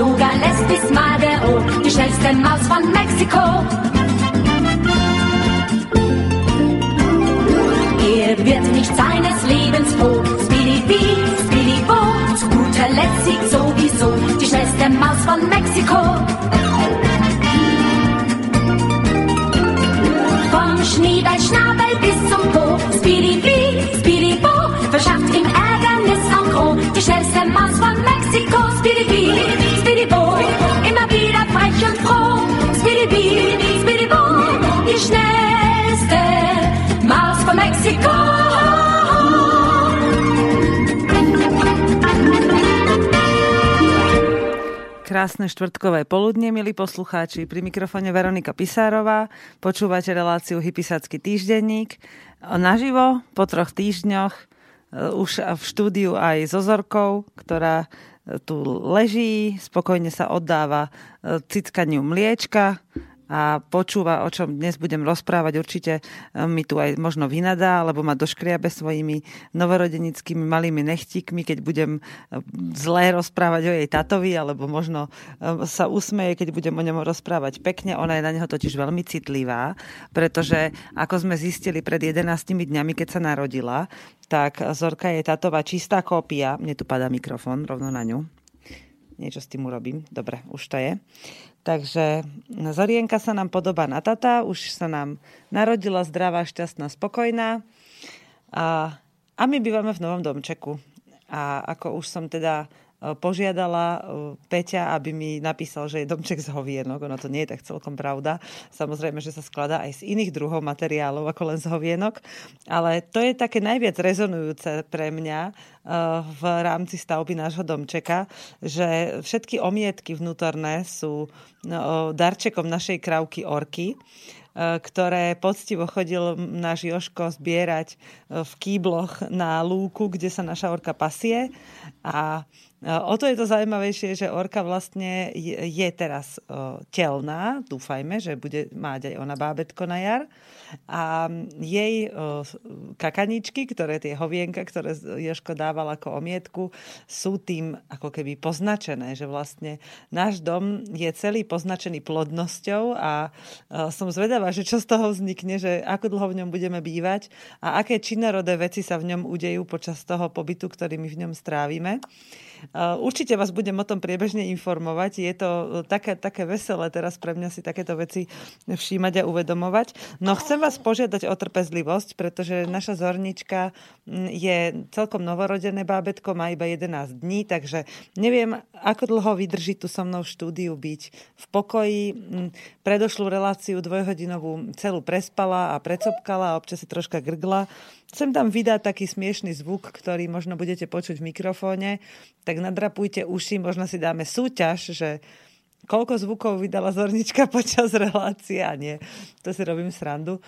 nunca Krásne štvrtkové poludne, milí poslucháči. Pri mikrofone Veronika Pisárová. Počúvate reláciu Hypisacký týždenník. Naživo po troch týždňoch e, už v štúdiu aj so Zorkou, ktorá e, tu leží, spokojne sa oddáva e, cickaniu mliečka a počúva, o čom dnes budem rozprávať. Určite e, mi tu aj možno vynadá, alebo ma doškriabe svojimi novorodenickými malými nechtíkmi, keď budem e, zlé rozprávať o jej tatovi, alebo možno e, sa usmeje, keď budem o ňom rozprávať pekne. Ona je na neho totiž veľmi citlivá, pretože ako sme zistili pred 11 dňami, keď sa narodila, tak Zorka je tatová čistá kópia. Mne tu padá mikrofón rovno na ňu. Niečo s tým urobím. Dobre, už to je. Takže Zorienka sa nám podobá na tata, už sa nám narodila zdravá, šťastná, spokojná. A, a my bývame v novom domčeku. A ako už som teda požiadala e, Peťa, aby mi napísal, že je domček z hovienok. Ono to nie je tak celkom pravda. Samozrejme, že sa skladá aj z iných druhov materiálov ako len z hovienok. Ale to je také najviac rezonujúce pre mňa, v rámci stavby nášho domčeka, že všetky omietky vnútorné sú darčekom našej krávky Orky ktoré poctivo chodil náš Joško zbierať v kýbloch na lúku, kde sa naša orka pasie. A O to je to zaujímavejšie, že orka vlastne je teraz telná, dúfajme, že bude mať aj ona bábetko na jar. A jej kakaničky, ktoré tie hovienka, ktoré Joško dával ako omietku, sú tým ako keby poznačené, že vlastne náš dom je celý poznačený plodnosťou a som zvedavá, že čo z toho vznikne, že ako dlho v ňom budeme bývať a aké činorodé veci sa v ňom udejú počas toho pobytu, ktorý my v ňom strávime. Určite vás budem o tom priebežne informovať. Je to také, také veselé teraz pre mňa si takéto veci všímať a uvedomovať. No chcem vás požiadať o trpezlivosť, pretože naša zornička je celkom novorodené bábetko, má iba 11 dní, takže neviem, ako dlho vydrží tu so mnou v štúdiu byť v pokoji. Predošlú reláciu dvojhodinovú celú prespala a precopkala a občas si troška grgla. Chcem tam vydať taký smiešný zvuk, ktorý možno budete počuť v mikrofóne, tak nadrapujte uši, možno si dáme súťaž, že koľko zvukov vydala Zornička počas relácie a nie, to si robím srandu.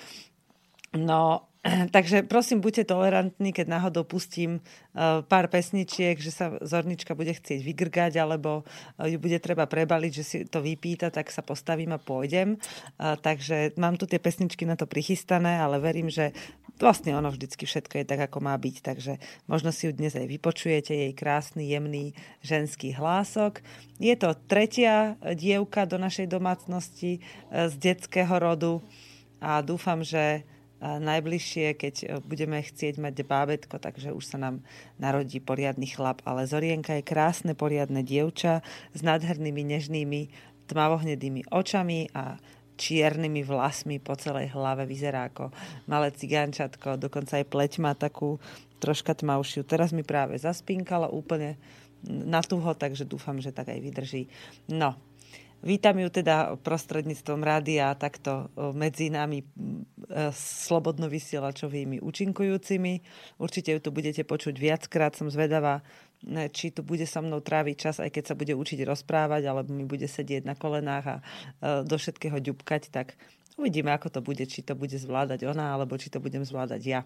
No, takže prosím, buďte tolerantní, keď náhodou pustím uh, pár pesničiek, že sa Zornička bude chcieť vygrgať, alebo uh, ju bude treba prebaliť, že si to vypýta, tak sa postavím a pôjdem. Uh, takže mám tu tie pesničky na to prichystané, ale verím, že vlastne ono vždycky všetko je tak, ako má byť, takže možno si ju dnes aj vypočujete, jej krásny, jemný ženský hlások. Je to tretia dievka do našej domácnosti z detského rodu a dúfam, že najbližšie, keď e, budeme chcieť mať bábetko, takže už sa nám narodí poriadny chlap. Ale Zorienka je krásne, poriadne dievča s nádhernými, nežnými, tmavohnedými očami a čiernymi vlasmi po celej hlave. Vyzerá ako malé cigánčatko, dokonca aj pleť má takú troška tmavšiu. Teraz mi práve zaspinkala úplne na tuho, takže dúfam, že tak aj vydrží. No, Vítam ju teda prostredníctvom rádia takto medzi nami slobodno vysielačovými účinkujúcimi. Určite ju tu budete počuť viackrát, som zvedavá, či tu bude so mnou tráviť čas, aj keď sa bude učiť rozprávať, alebo mi bude sedieť na kolenách a do všetkého ďubkať, tak Uvidíme, ako to bude, či to bude zvládať ona, alebo či to budem zvládať ja.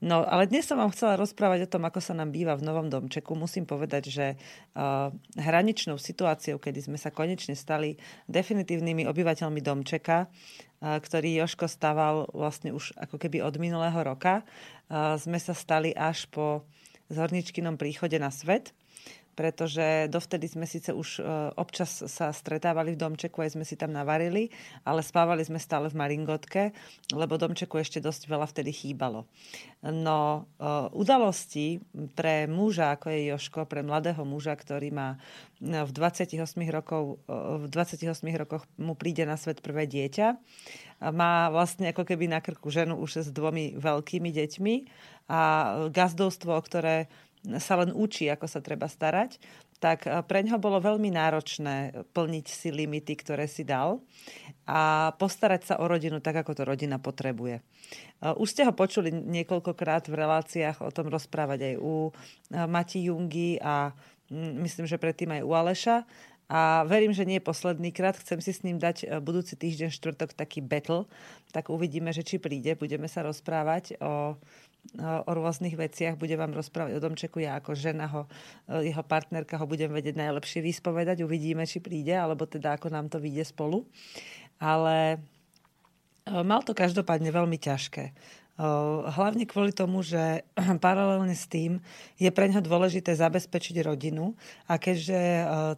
No, ale dnes som vám chcela rozprávať o tom, ako sa nám býva v novom domčeku. Musím povedať, že uh, hraničnou situáciou, kedy sme sa konečne stali definitívnymi obyvateľmi domčeka, uh, ktorý Joško staval vlastne už ako keby od minulého roka, sme sa stali až po zhorničkinom príchode na svet. Pretože dovtedy sme síce už e, občas sa stretávali v domčeku, aj sme si tam navarili, ale spávali sme stále v Maringotke, lebo domčeku ešte dosť veľa vtedy chýbalo. No e, udalosti pre muža, ako je Joško, pre mladého muža, ktorý má e, v 28 rokov, v 28 rokoch mu príde na svet prvé dieťa, má vlastne ako keby na krku ženu už s dvomi veľkými deťmi a gazdovstvo, ktoré sa len učí, ako sa treba starať, tak eh, pre ňoho bolo veľmi náročné plniť si limity, ktoré si dal a postarať sa o rodinu tak, ako to rodina potrebuje. Eh, už ste ho počuli niekoľkokrát v reláciách o tom rozprávať aj u eh, Mati Jungy a mm, myslím, že predtým aj u Aleša. A verím, že nie posledný krát. Chcem si s ním dať budúci týždeň štvrtok taký battle. Tak uvidíme, že či príde. Budeme sa rozprávať o o rôznych veciach, bude vám rozprávať o Domčeku, ja ako žena ho, e, jeho partnerka ho budem vedieť najlepšie vyspovedať, uvidíme, či príde, alebo teda ako nám to vyjde spolu. Ale e, mal to každopádne veľmi ťažké. Hlavne kvôli tomu, že paralelne s tým je pre ňo dôležité zabezpečiť rodinu a keďže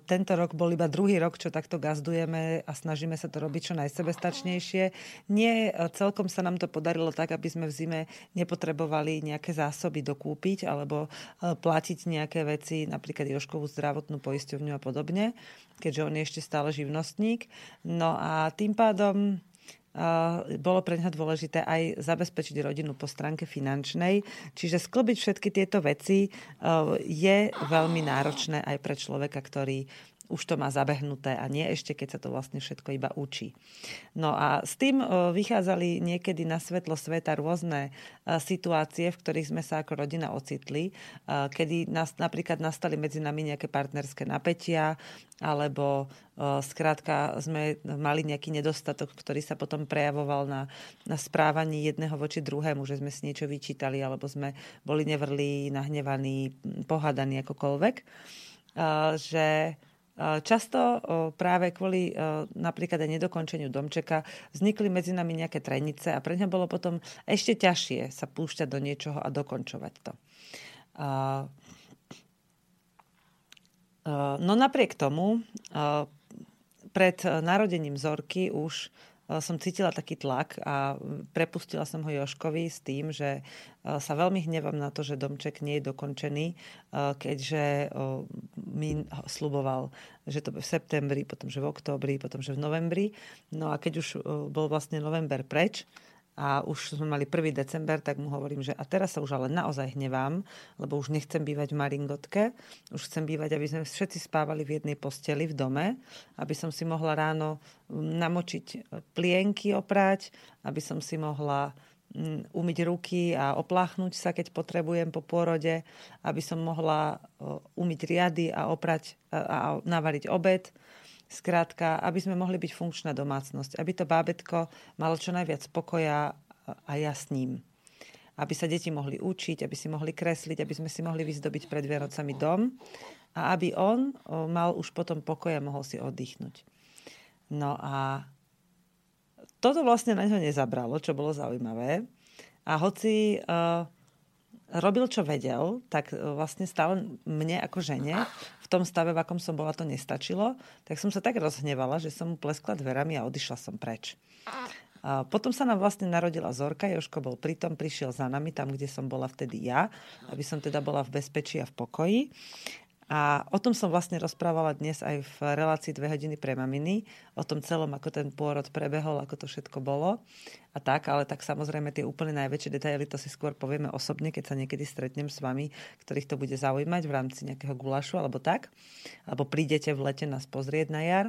tento rok bol iba druhý rok, čo takto gazdujeme a snažíme sa to robiť čo najsebestačnejšie, nie celkom sa nám to podarilo tak, aby sme v zime nepotrebovali nejaké zásoby dokúpiť alebo platiť nejaké veci, napríklad Joškovú zdravotnú poisťovňu a podobne, keďže on je ešte stále živnostník. No a tým pádom bolo pre neho dôležité aj zabezpečiť rodinu po stránke finančnej. Čiže sklbiť všetky tieto veci je veľmi náročné aj pre človeka, ktorý už to má zabehnuté a nie ešte, keď sa to vlastne všetko iba učí. No a s tým e, vychádzali niekedy na svetlo sveta rôzne e, situácie, v ktorých sme sa ako rodina ocitli, e, kedy nás, napríklad nastali medzi nami nejaké partnerské napätia, alebo skrátka sme mali nejaký nedostatok, ktorý sa potom prejavoval na, na správaní jedného voči druhému, že sme si niečo vyčítali, alebo sme boli nevrlí, nahnevaní, pohádaní akokoľvek. Že Často práve kvôli napríklad aj nedokončeniu domčeka vznikli medzi nami nejaké trenice a pre ňa bolo potom ešte ťažšie sa púšťať do niečoho a dokončovať to. No napriek tomu, pred narodením Zorky už Eh, som cítila taký tlak a prepustila som ho Joškovi s tým, že eh, sa veľmi hnevám na to, že domček nie je dokončený, eh, keďže mi sluboval, že to v septembri, potom že v októbri, potom že v novembri. No a keď už bol vlastne november preč, a už sme mali 1. december, tak mu hovorím, že a teraz sa už ale naozaj hnevám, lebo už nechcem bývať v Maringotke, už chcem bývať, aby sme všetci spávali v jednej posteli v dome, aby som si mohla ráno namočiť plienky oprať, aby som si mohla umyť ruky a opláchnuť sa, keď potrebujem po pôrode, aby som mohla umyť riady a oprať a navariť obed, Skrátka, aby sme mohli byť funkčná domácnosť, aby to bábetko malo čo najviac pokoja a ja s ním. Aby sa deti mohli učiť, aby si mohli kresliť, aby sme si mohli vyzdobiť pred Vianocami dom a aby on mal už potom pokoj a mohol si oddychnúť. No a toto vlastne na ňo nezabralo, čo bolo zaujímavé. A hoci uh, robil, čo vedel, tak e, vlastne stále mne ako žene v tom stave, v akom som bola, to nestačilo. Tak som sa tak rozhnevala, že som mu pleskla dverami a odišla som preč. A potom sa nám vlastne narodila Zorka, Joško bol pritom, prišiel za nami tam, kde som bola vtedy ja, aby som teda bola v bezpečí a v pokoji. A o tom som vlastne rozprávala dnes aj v relácii dve hodiny pre maminy, o tom celom, ako ten pôrod prebehol, ako to všetko bolo a tak, ale tak samozrejme tie úplne najväčšie detaily to si skôr povieme osobne, keď sa niekedy stretnem s vami, ktorých to bude zaujímať v rámci nejakého gulašu alebo tak, alebo prídete v lete nás pozrieť na jar.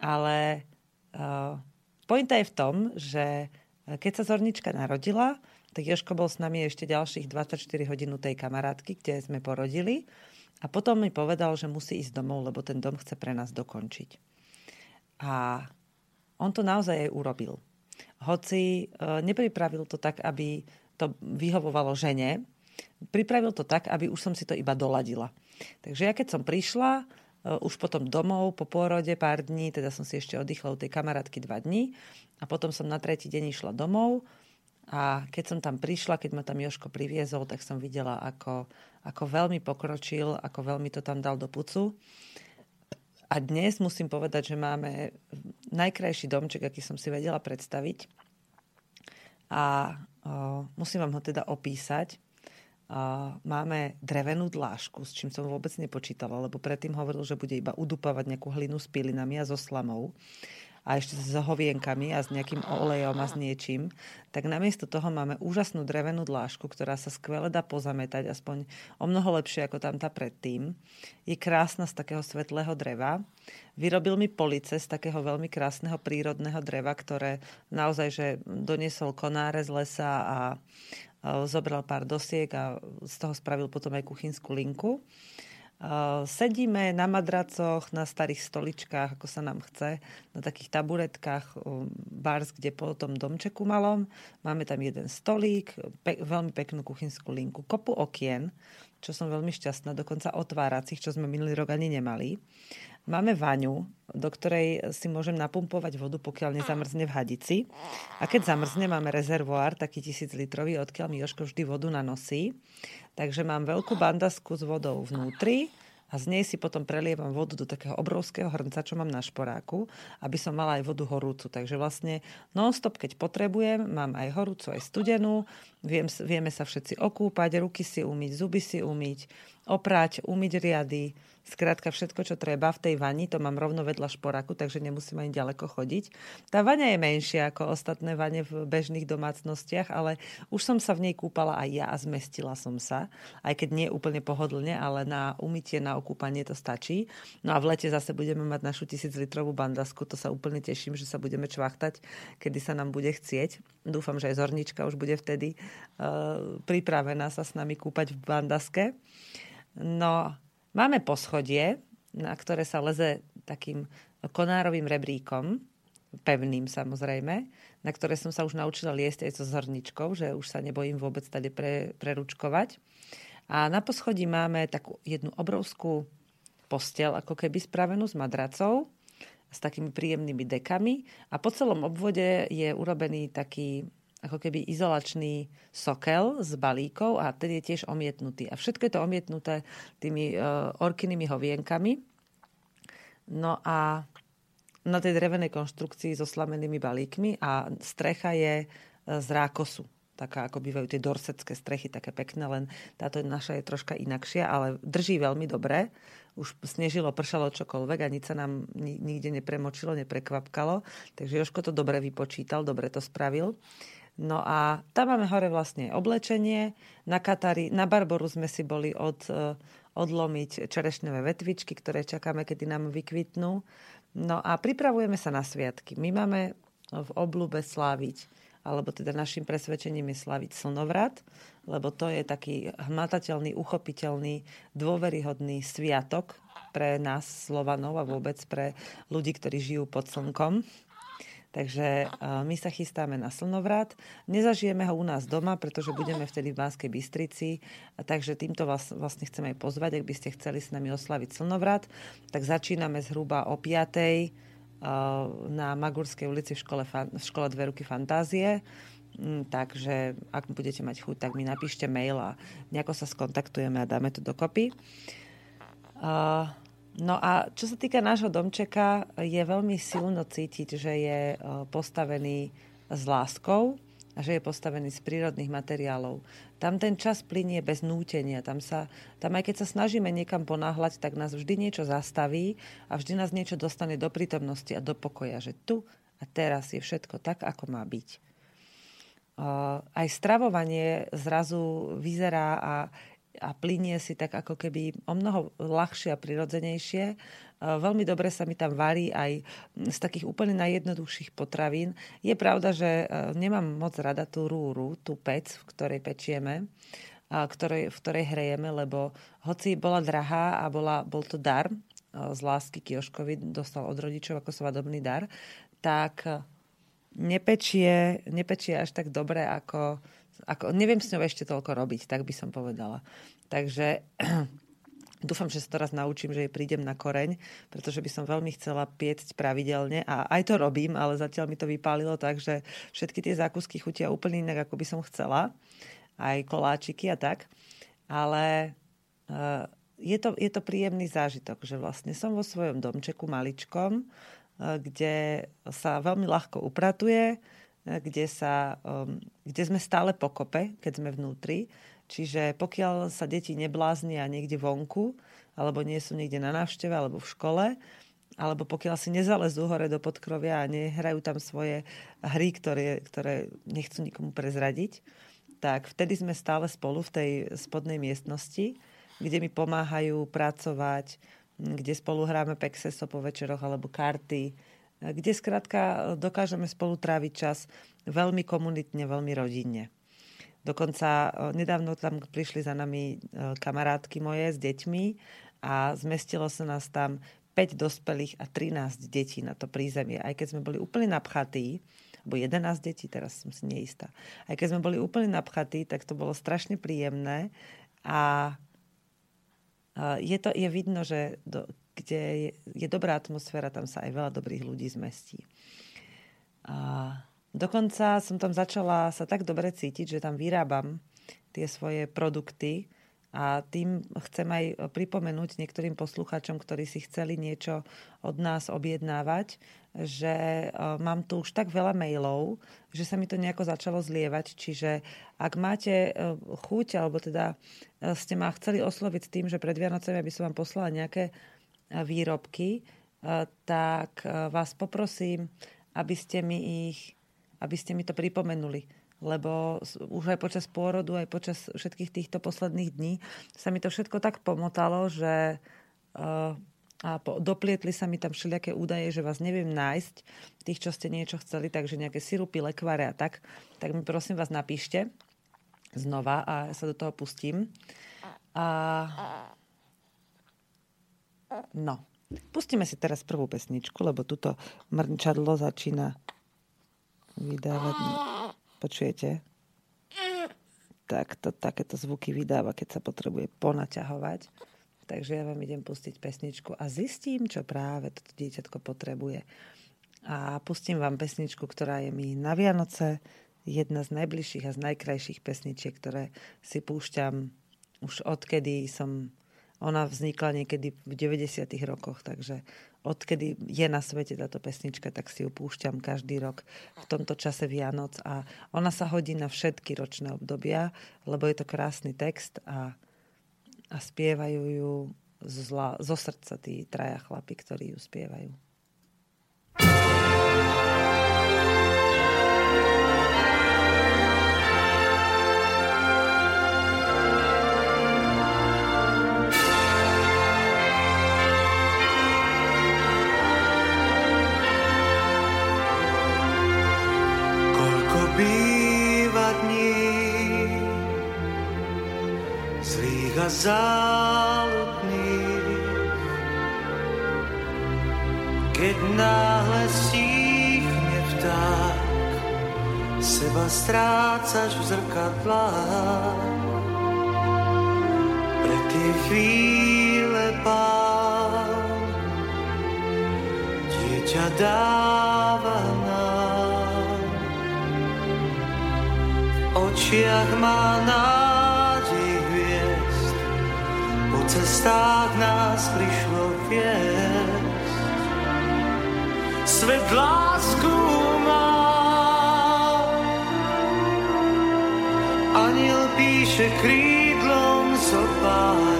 Ale uh, pointa je v tom, že keď sa Zornička narodila, tak Joško bol s nami ešte ďalších 24 hodín tej kamarátky, kde sme porodili. A potom mi povedal, že musí ísť domov, lebo ten dom chce pre nás dokončiť. A on to naozaj aj urobil. Hoci e, nepripravil to tak, aby to vyhovovalo žene, pripravil to tak, aby už som si to iba doladila. Takže ja keď som prišla, e, už potom domov po pôrode pár dní, teda som si ešte oddychla u tej kamarátky dva dní a potom som na tretí deň išla domov A keď som tam prišla, keď ma tam Joško priviezol, tak som videla, ako, ako veľmi pokročil, ako veľmi to tam dal do pucu. A dnes musím povedať, že máme najkrajší domček, aký som si vedela predstaviť. A o, musím vám ho teda opísať. O, máme drevenú dlášku, s čím som vôbec nepočítala, lebo predtým hovoril, že bude iba udupávať nejakú hlinu s pilinami a so slamou a ešte s hovienkami a s nejakým olejom a s niečím, tak namiesto toho máme úžasnú drevenú dlášku, ktorá sa skvele dá pozametať, aspoň o mnoho lepšie ako tam tá predtým. Je krásna z takého svetlého dreva. Vyrobil mi police z takého veľmi krásneho prírodného dreva, ktoré naozaj, že doniesol konáre z lesa a zobral pár dosiek a z toho spravil potom aj kuchynskú linku. Sedíme na madracoch, na starých stoličkách, ako sa nám chce, na takých taburetkách, bars, kde po tom domčeku malom. Máme tam jeden stolík, pe- veľmi peknú kuchynskú linku, kopu okien, čo som veľmi šťastná, dokonca otváracích, čo sme minulý rok ani nemali. Máme vaňu, do ktorej si môžem napumpovať vodu, pokiaľ nezamrzne v hadici. A keď zamrzne, máme rezervoár, taký tisíc litrový, odkiaľ mi Joško vždy vodu nanosí. Takže mám veľkú bandasku s vodou vnútri a z nej si potom prelievam vodu do takého obrovského hrnca, čo mám na šporáku, aby som mala aj vodu horúcu. Takže vlastne non-stop, keď potrebujem, mám aj horúcu, aj studenú, Viem, vieme sa všetci okúpať, ruky si umyť, zuby si umyť, oprať, umyť riady, Skrátka všetko, čo treba v tej vani, to mám rovno vedľa šporaku, takže nemusím ani ďaleko chodiť. Tá vaňa je menšia ako ostatné vane v bežných domácnostiach, ale už som sa v nej kúpala aj ja a zmestila som sa. Aj keď nie úplne pohodlne, ale na umytie, na okúpanie to stačí. No a v lete zase budeme mať našu tisíc litrovú bandasku, to sa úplne teším, že sa budeme čvachtať, kedy sa nám bude chcieť. Dúfam, že aj Zornička už bude vtedy uh, pripravená sa s nami kúpať v bandaske. No Máme poschodie, na ktoré sa leze takým konárovým rebríkom, pevným samozrejme, na ktoré som sa už naučila liesť aj so zhrničkou, že už sa nebojím vôbec tady pre, preručkovať. A na poschodí máme takú jednu obrovskú postel, ako keby spravenú s madracou, s takými príjemnými dekami a po celom obvode je urobený taký ako keby izolačný sokel s balíkov a ten je tiež omietnutý. A všetko je to omietnuté tými uh, orkynými hovienkami. No a na tej drevenej konštrukcii so slamenými balíkmi a strecha je e, z rákosu. Taká, ako bývajú tie dorsecké strechy, také pekné, len táto naša je troška inakšia, ale drží veľmi dobre. Už snežilo, pršalo čokoľvek a nič sa nám nikde nepremočilo, neprekvapkalo. Takže Joško to dobre vypočítal, dobre to spravil. No a tam máme hore vlastne oblečenie. Na Katari, na Barboru sme si boli od, e, odlomiť čerešňové vetvičky, ktoré čakáme, kedy nám vykvitnú. No a pripravujeme sa na sviatky. My máme v oblúbe sláviť, alebo teda našim presvedčením je slaviť slnovrat, lebo to je taký hmatateľný, uchopiteľný, dôveryhodný sviatok pre nás, Slovanov a vôbec pre ľudí, ktorí žijú pod slnkom. Takže my sa chystáme na slnovrat. Nezažijeme ho u nás doma, pretože budeme vtedy v Banskej Bystrici. Takže týmto vás vlastne chceme aj pozvať, ak by ste chceli s nami oslaviť slnovrat. Tak začíname zhruba o 5. na Magurskej ulici v škole, v škole Dve ruky fantázie. Mm, takže ak budete mať chuť, tak mi napíšte mail a nejako sa skontaktujeme a dáme to dokopy. Uh, No a čo sa týka nášho domčeka, je veľmi silno cítiť, že je e, postavený s láskou a že je postavený z prírodných materiálov. Tam ten čas plinie bez nútenia. Tam, sa, tam aj keď sa snažíme niekam ponáhľať, tak nás vždy niečo zastaví a vždy nás niečo dostane do prítomnosti a do pokoja, že tu a teraz je všetko tak, ako má byť. Aj stravovanie zrazu vyzerá a a plinie si tak ako keby o mnoho ľahšie a prirodzenejšie. Veľmi dobre sa mi tam varí aj z takých úplne najjednoduchších potravín. Je pravda, že e, nemám moc rada tú rúru, tú pec, v ktorej pečieme, ktorej, v ktorej hrejeme, lebo hoci bola drahá a bola, bol to dar e, z lásky Kioškovi, dostal od rodičov ako svadobný dar, tak nepečie, nepečie až tak dobre ako ako, neviem s ňou ešte toľko robiť, tak by som povedala. Takže Dúfam, že sa teraz naučím, že jej prídem na koreň, pretože by som veľmi chcela piecť pravidelne a aj to robím, ale zatiaľ mi to vypálilo tak, že všetky tie zákusky chutia úplne inak, ako by som chcela. Aj koláčiky a tak. Ale uh, je, to, je to príjemný zážitok, že vlastne som vo svojom domčeku maličkom, uh, kde sa veľmi ľahko upratuje, kde, sa, um, kde sme stále pokope, keď sme vnútri. Čiže pokiaľ sa deti nebláznia niekde vonku, alebo nie sú niekde na návšteve, alebo v škole, alebo pokiaľ si nezalezú hore do podkrovia a nehrajú tam svoje hry, ktoré, ktoré nechcú nikomu prezradiť, tak vtedy sme stále spolu v tej spodnej miestnosti, kde mi pomáhajú pracovať, kde spolu hráme pexeso po večeroch alebo karty, kde skrátka dokážeme spolu tráviť čas veľmi komunitne, veľmi rodinne. Dokonca e, nedávno tam prišli za nami e, kamarátky moje s deťmi a zmestilo sa nás tam 5 dospelých a 13 detí na to prízemie. Aj keď sme boli úplne napchatí, alebo 11 detí, teraz som si neistá. Aj keď sme boli úplne napchatí, tak to bolo strašne príjemné a je, to, je vidno, že do, kde je, je dobrá atmosféra, tam sa aj veľa dobrých ľudí zmestí. A Dokonca som tam začala sa tak dobre cítiť, že tam vyrábam tie svoje produkty a tým chcem aj pripomenúť niektorým poslucháčom, ktorí si chceli niečo od nás objednávať, že e, mám tu už tak veľa mailov, že sa mi to nejako začalo zlievať. Čiže ak máte e, chuť, alebo teda e, ste ma chceli osloviť s tým, že pred Vianocemi by som vám poslala nejaké výrobky, tak vás poprosím, aby ste mi ich aby ste mi to pripomenuli. Lebo už aj počas pôrodu, aj počas všetkých týchto posledných dní sa mi to všetko tak pomotalo, že uh, a po, doplietli sa mi tam všelijaké údaje, že vás neviem nájsť, tých, čo ste niečo chceli, takže nejaké sirupy, lekvare a tak, tak mi prosím vás napíšte znova a ja sa do toho pustím. A... No, pustíme si teraz prvú pesničku, lebo tuto mrnčadlo začína vydávať. Počujete? Tak to, takéto zvuky vydáva, keď sa potrebuje ponaťahovať. Takže ja vám idem pustiť pesničku a zistím, čo práve toto dieťatko potrebuje. A pustím vám pesničku, ktorá je mi na Vianoce jedna z najbližších a z najkrajších pesničiek, ktoré si púšťam už odkedy som ona vznikla niekedy v 90. rokoch, takže odkedy je na svete táto pesnička, tak si ju púšťam každý rok v tomto čase Vianoc a ona sa hodí na všetky ročné obdobia, lebo je to krásny text a, a spievajú ju zo, zo srdca tí traja chlapi, ktorí ju spievajú. Záludných. Keď náhle stíchne vták, seba strácaš v zrkadlách. Pre tie chvíle pán dieťa dáva nám. V očiach má nám cestách nás prišlo viesť. Svet lásku má. Aniel píše krídlom zo pár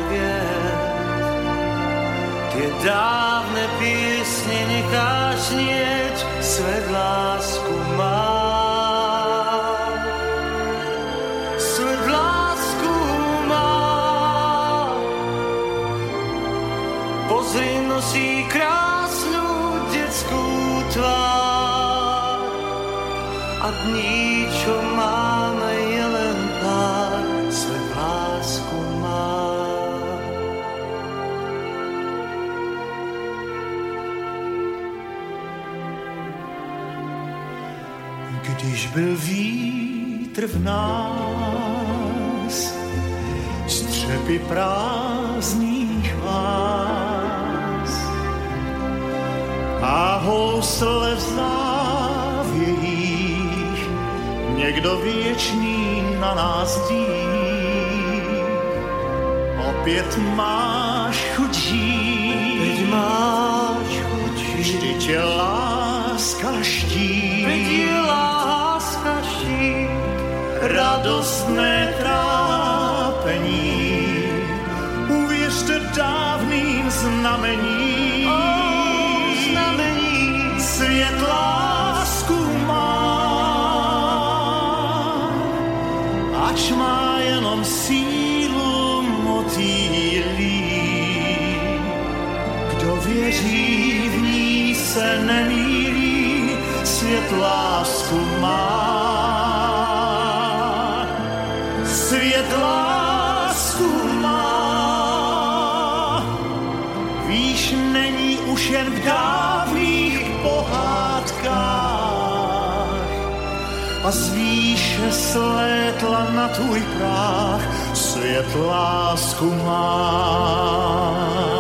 Tie dávne piesne necháš nieť, svet lásku má. A dní, máme, je len pár, svet lásku má. Když byl vítr v nás, střepy prázdných nás. A housle v závějích někdo věčný na nás dí. Opět máš chuť žít, Teď máš chuť vždy tě láska ští. Teď je láska štít, radostné trápení. Uvěřte dávným znamení, se nemýlí, svět lásku má. Svět lásku má. Víš, není už jen v dávných pohádkách. A z výše slétla na tvůj práh svět lásku má.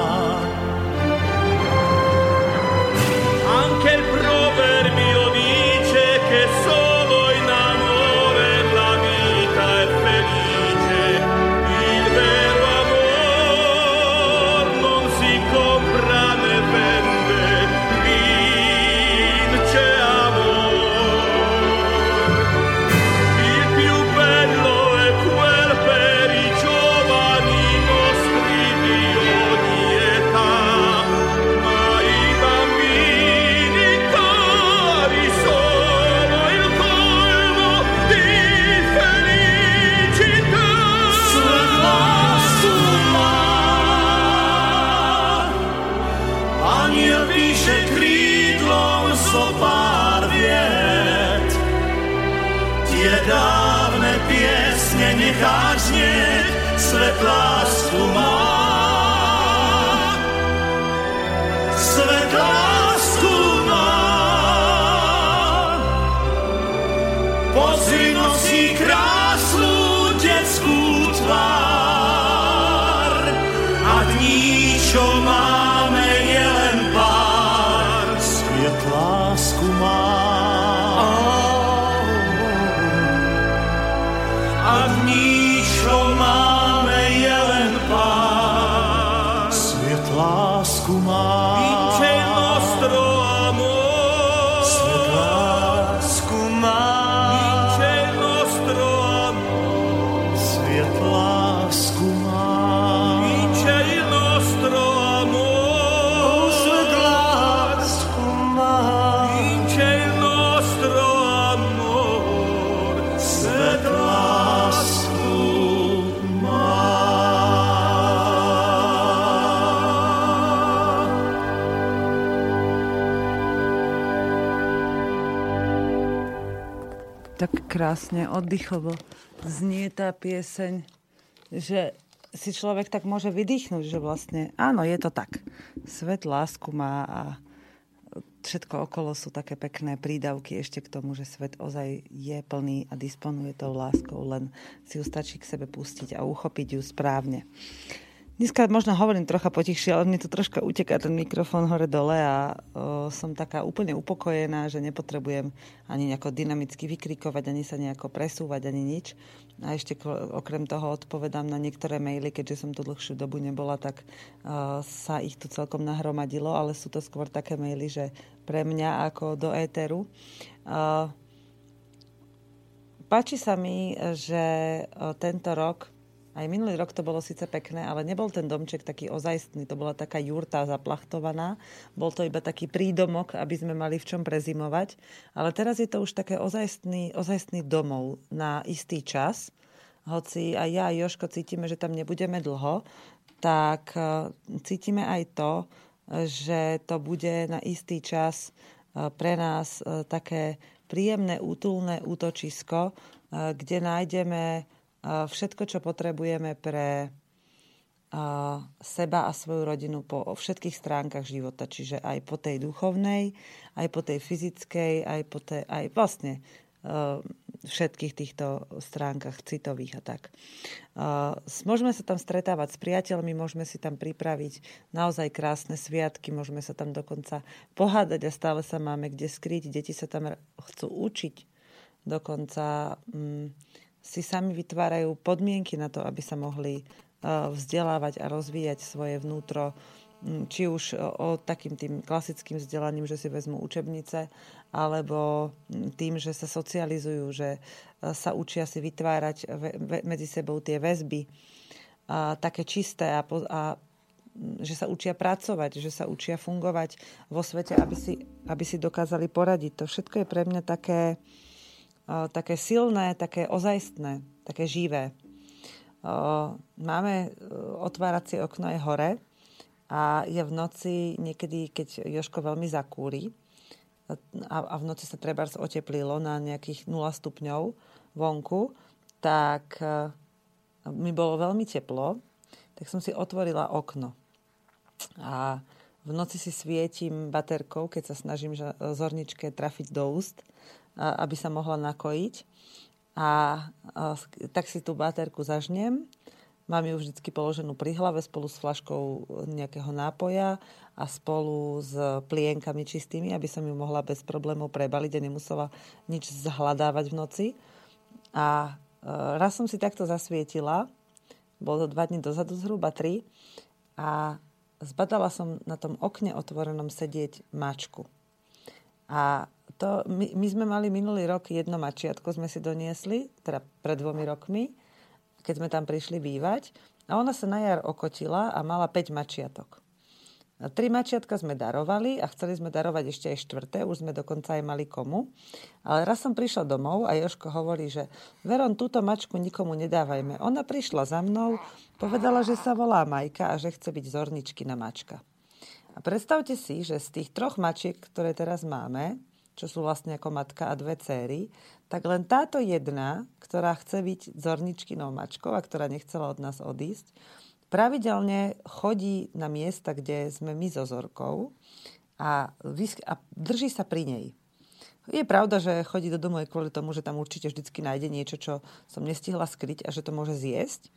Necháš znieť, svet lásku má. Svet lásku má. Pozri nosí krásnu detskú tvár krásne, oddychovo znie tá pieseň, že si človek tak môže vydýchnuť, že vlastne áno, je to tak. Svet lásku má a všetko okolo sú také pekné prídavky ešte k tomu, že svet ozaj je plný a disponuje tou láskou, len si ju stačí k sebe pustiť a uchopiť ju správne. Dneska možno hovorím trocha potichšie, ale mne tu troška uteká ten mikrofón hore-dole a o, som taká úplne upokojená, že nepotrebujem ani nejako dynamicky vykrikovať, ani sa nejako presúvať, ani nič. A ešte okrem toho odpovedám na niektoré maily, keďže som tu dlhšiu dobu nebola, tak o, sa ich tu celkom nahromadilo, ale sú to skôr také maily, že pre mňa ako do éteru. O, Páči sa mi, že tento rok, aj minulý rok to bolo síce pekné, ale nebol ten domček taký ozajstný, to bola taká jurta zaplachtovaná, bol to iba taký prídomok, aby sme mali v čom prezimovať, ale teraz je to už také ozajstný, ozajstný domov na istý čas, hoci aj ja a Joško cítime, že tam nebudeme dlho, tak e, cítime aj to, že to bude na istý čas e, pre nás e, také príjemné, útulné útočisko, kde nájdeme všetko, čo potrebujeme pre seba a svoju rodinu po všetkých stránkach života. Čiže aj po tej duchovnej, aj po tej fyzickej, aj, po tej, aj vlastne všetkých týchto stránkach citových a tak. Môžeme sa tam stretávať s priateľmi, môžeme si tam pripraviť naozaj krásne sviatky, môžeme sa tam dokonca pohádať a stále sa máme kde skryť. Deti sa tam chcú učiť. Dokonca mm, si sami vytvárajú podmienky na to, aby sa mohli vzdelávať a rozvíjať svoje vnútro či už o, o takým tým klasickým vzdelaním, že si vezmú učebnice, alebo tým, že sa socializujú, že e, sa učia si vytvárať medzi sebou tie väzby a také čisté a, a že sa učia pracovať, že sa učia fungovať vo svete, aby si, aby si dokázali poradiť. To všetko je pre mňa také, e, také silné, také ozajstné, také živé. E, máme otváracie okno je hore, a je v noci niekedy, keď Joško veľmi zakúri a, v noci sa treba oteplilo na nejakých 0 stupňov vonku, tak e, mi bolo veľmi teplo, tak som si otvorila okno. A v noci si svietim baterkou, keď sa snažím zorničke trafiť do úst, aby sa mohla nakojiť. A, tak si tú baterku zažnem Mám ju vždy položenú pri hlave spolu s flaškou nejakého nápoja a spolu s plienkami čistými, aby som ju mohla bez problémov prebaliť a nemusela nič zhľadávať v noci. A e, raz som si takto zasvietila, bolo to dva dní dozadu, zhruba tri, a zbadala som na tom okne otvorenom sedieť mačku. A to, my, my sme mali minulý rok jedno mačiatko, sme si doniesli, teda pred dvomi rokmi, keď sme tam prišli bývať. A ona sa na jar okotila a mala 5 mačiatok. A tri mačiatka sme darovali a chceli sme darovať ešte aj štvrté, už sme dokonca aj mali komu. Ale raz som prišla domov a Joško hovorí, že Veron, túto mačku nikomu nedávajme. Ona prišla za mnou, povedala, že sa volá Majka a že chce byť zorničky na mačka. A predstavte si, že z tých troch mačiek, ktoré teraz máme, čo sú vlastne ako matka a dve céry, tak len táto jedna, ktorá chce byť zorničkinou mačkou a ktorá nechcela od nás odísť, pravidelne chodí na miesta, kde sme my so Zorkou a, a drží sa pri nej. Je pravda, že chodí do domu aj kvôli tomu, že tam určite vždy nájde niečo, čo som nestihla skryť a že to môže zjesť.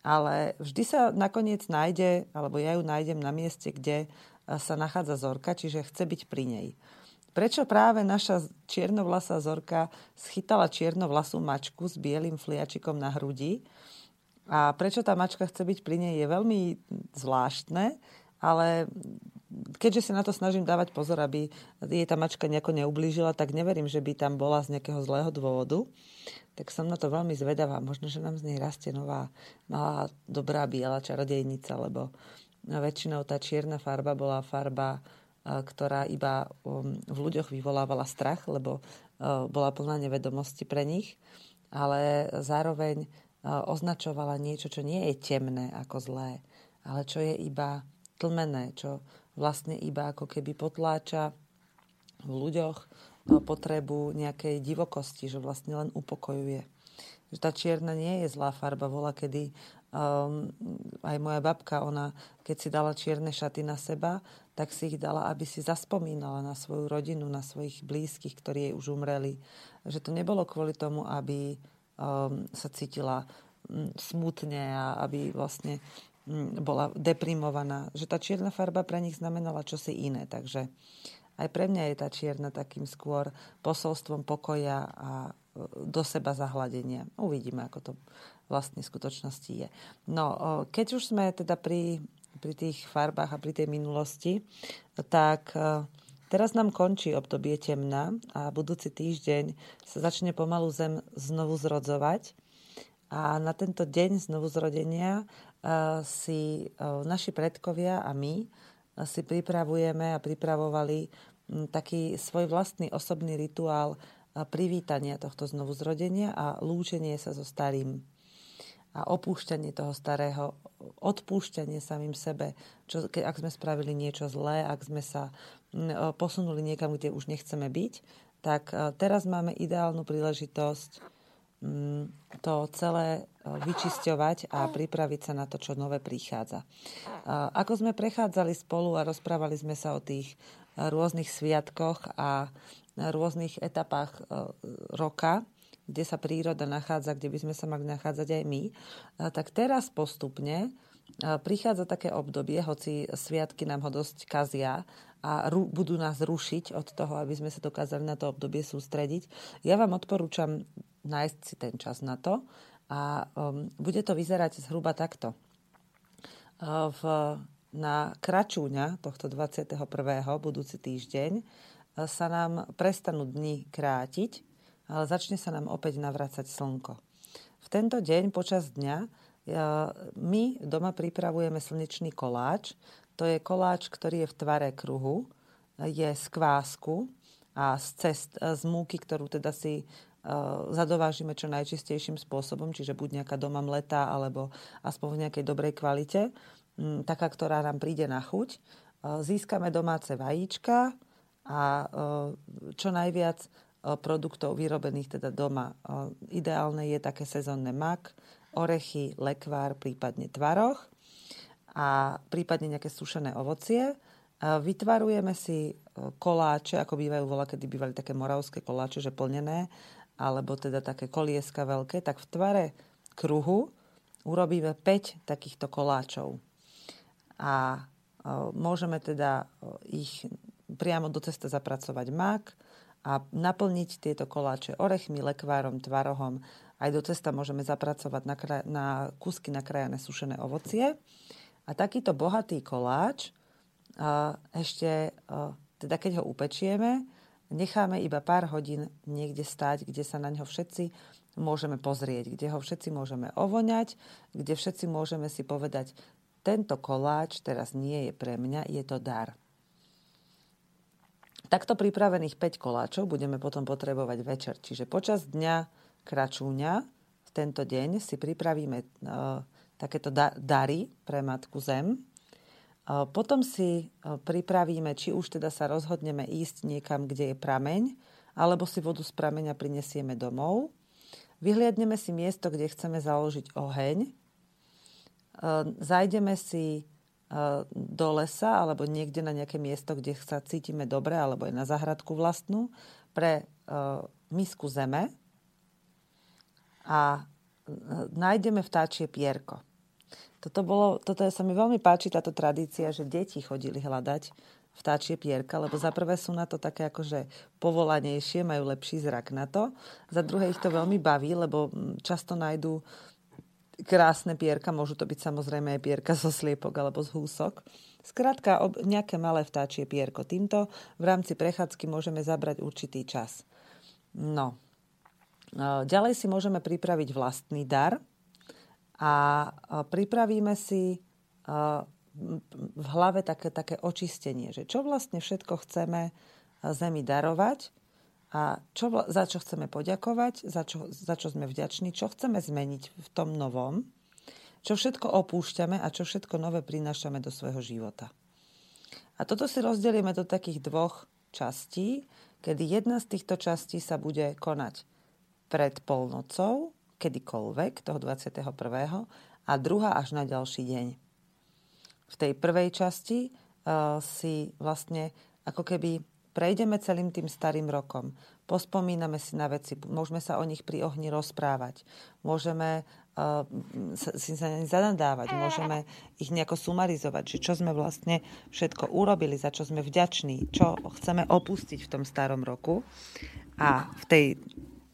Ale vždy sa nakoniec nájde, alebo ja ju nájdem na mieste, kde sa nachádza Zorka, čiže chce byť pri nej. Prečo práve naša čiernovlasá Zorka schytala čiernovlasú mačku s bielým fliačikom na hrudi a prečo tá mačka chce byť pri nej je veľmi zvláštne, ale keďže si na to snažím dávať pozor, aby jej tá mačka nejako neublížila, tak neverím, že by tam bola z nejakého zlého dôvodu. Tak som na to veľmi zvedavá. Možno, že nám z nej rastie nová, malá, dobrá biela čarodejnica, lebo väčšinou tá čierna farba bola farba ktorá iba um, v ľuďoch vyvolávala strach, lebo uh, bola plná nevedomosti pre nich, ale zároveň uh, označovala niečo, čo nie je temné ako zlé, ale čo je iba tlmené, čo vlastne iba ako keby potláča v ľuďoch uh, potrebu nejakej divokosti, že vlastne len upokojuje. Že tá čierna nie je zlá farba, bola kedy um, aj moja babka, ona keď si dala čierne šaty na seba, tak si ich dala, aby si zaspomínala na svoju rodinu, na svojich blízkych, ktorí jej už umreli. Že to nebolo kvôli tomu, aby um, sa cítila um, smutne a aby vlastne um, bola deprimovaná. Že tá čierna farba pre nich znamenala čosi iné. Takže aj pre mňa je tá čierna takým skôr posolstvom pokoja a uh, do seba zahladenia. Uvidíme, ako to vlastne v skutočnosti je. No, uh, keď už sme teda pri pri tých farbách a pri tej minulosti, tak e, teraz nám končí obdobie temna a budúci týždeň sa začne pomalu zem znovu zrodzovať. A na tento deň znovu zrodenia e, si e, naši predkovia a my si pripravujeme a pripravovali taký svoj vlastný osobný rituál privítania tohto znovu zrodenia a lúčenie sa so starým a opúšťanie toho starého, odpúšťanie samým sebe, čo, keď, ak sme spravili niečo zlé, ak sme sa posunuli niekam, kde už nechceme byť, tak e, teraz máme ideálnu príležitosť to celé e, vyčisťovať a pripraviť sa na to, čo nové prichádza. Ako sme prechádzali spolu a rozprávali sme sa o tých e, rôznych sviatkoch a rôznych etapách roka, kde sa príroda nachádza, kde by sme sa mali nachádzať aj my, tak teraz postupne prichádza také obdobie, hoci sviatky nám ho dosť kazia a ru, budú nás rušiť od toho, aby sme sa dokázali na to obdobie sústrediť. Ja vám odporúčam nájsť si ten čas na to a um, bude to vyzerať zhruba takto. V, na kračúňa tohto 21. budúci týždeň sa nám prestanú dni krátiť, ale začne sa nám opäť navrácať slnko. V tento deň počas dňa my doma pripravujeme slnečný koláč. To je koláč, ktorý je v tvare kruhu, je z kvásku a z, cest, z múky, ktorú teda si zadovážime čo najčistejším spôsobom, čiže buď nejaká doma mletá, alebo aspoň v nejakej dobrej kvalite, taká, ktorá nám príde na chuť. Získame domáce vajíčka a čo najviac produktov vyrobených teda doma. Ideálne je také sezónne mak, orechy, lekvár, prípadne tvaroch a prípadne nejaké sušené ovocie. Vytvarujeme si koláče, ako bývajú vola, kedy bývali také moravské koláče, že plnené, alebo teda také kolieska veľké, tak v tvare kruhu urobíme 5 takýchto koláčov. A môžeme teda ich priamo do cesta zapracovať mak a naplniť tieto koláče orechmi, lekvárom, tvarohom aj do cesta môžeme zapracovať na, kraj, na kúsky nakrájané sušené ovocie. A takýto bohatý koláč ešte, teda keď ho upečieme, necháme iba pár hodín niekde stať, kde sa na ňo všetci môžeme pozrieť, kde ho všetci môžeme ovoňať, kde všetci môžeme si povedať, tento koláč teraz nie je pre mňa, je to dar. Takto pripravených 5 koláčov budeme potom potrebovať večer. Čiže počas dňa kračúňa v tento deň si pripravíme uh, takéto da- dary pre Matku Zem. Uh, potom si uh, pripravíme, či už teda sa rozhodneme ísť niekam, kde je prameň, alebo si vodu z prameňa prinesieme domov. Vyhliadneme si miesto, kde chceme založiť oheň. Zajdeme si do lesa alebo niekde na nejaké miesto, kde sa cítime dobre, alebo aj na zahradku vlastnú, pre misku zeme, a nájdeme vtáčie pierko. Toto, bolo, toto sa mi veľmi páči, táto tradícia, že deti chodili hľadať vtáčie pierka, lebo za prvé sú na to také akože povolanejšie, majú lepší zrak na to. Za druhé ich to veľmi baví, lebo často nájdú krásne pierka, môžu to byť samozrejme aj pierka zo sliepok alebo z húsok. Skrátka, nejaké malé vtáčie pierko. Týmto v rámci prechádzky môžeme zabrať určitý čas. No, Ďalej si môžeme pripraviť vlastný dar a pripravíme si v hlave také, také očistenie, že čo vlastne všetko chceme Zemi darovať a čo, za čo chceme poďakovať, za čo, za čo sme vďační, čo chceme zmeniť v tom novom, čo všetko opúšťame a čo všetko nové prinášame do svojho života. A toto si rozdelíme do takých dvoch častí, kedy jedna z týchto častí sa bude konať pred polnocou, kedykoľvek, toho 21. a druhá až na ďalší deň. V tej prvej časti uh, si vlastne ako keby prejdeme celým tým starým rokom. Pospomíname si na veci, môžeme sa o nich pri ohni rozprávať, môžeme uh, si sa ne zanadávať, môžeme ich nejako sumarizovať, že čo sme vlastne všetko urobili, za čo sme vďační, čo chceme opustiť v tom starom roku. A v tej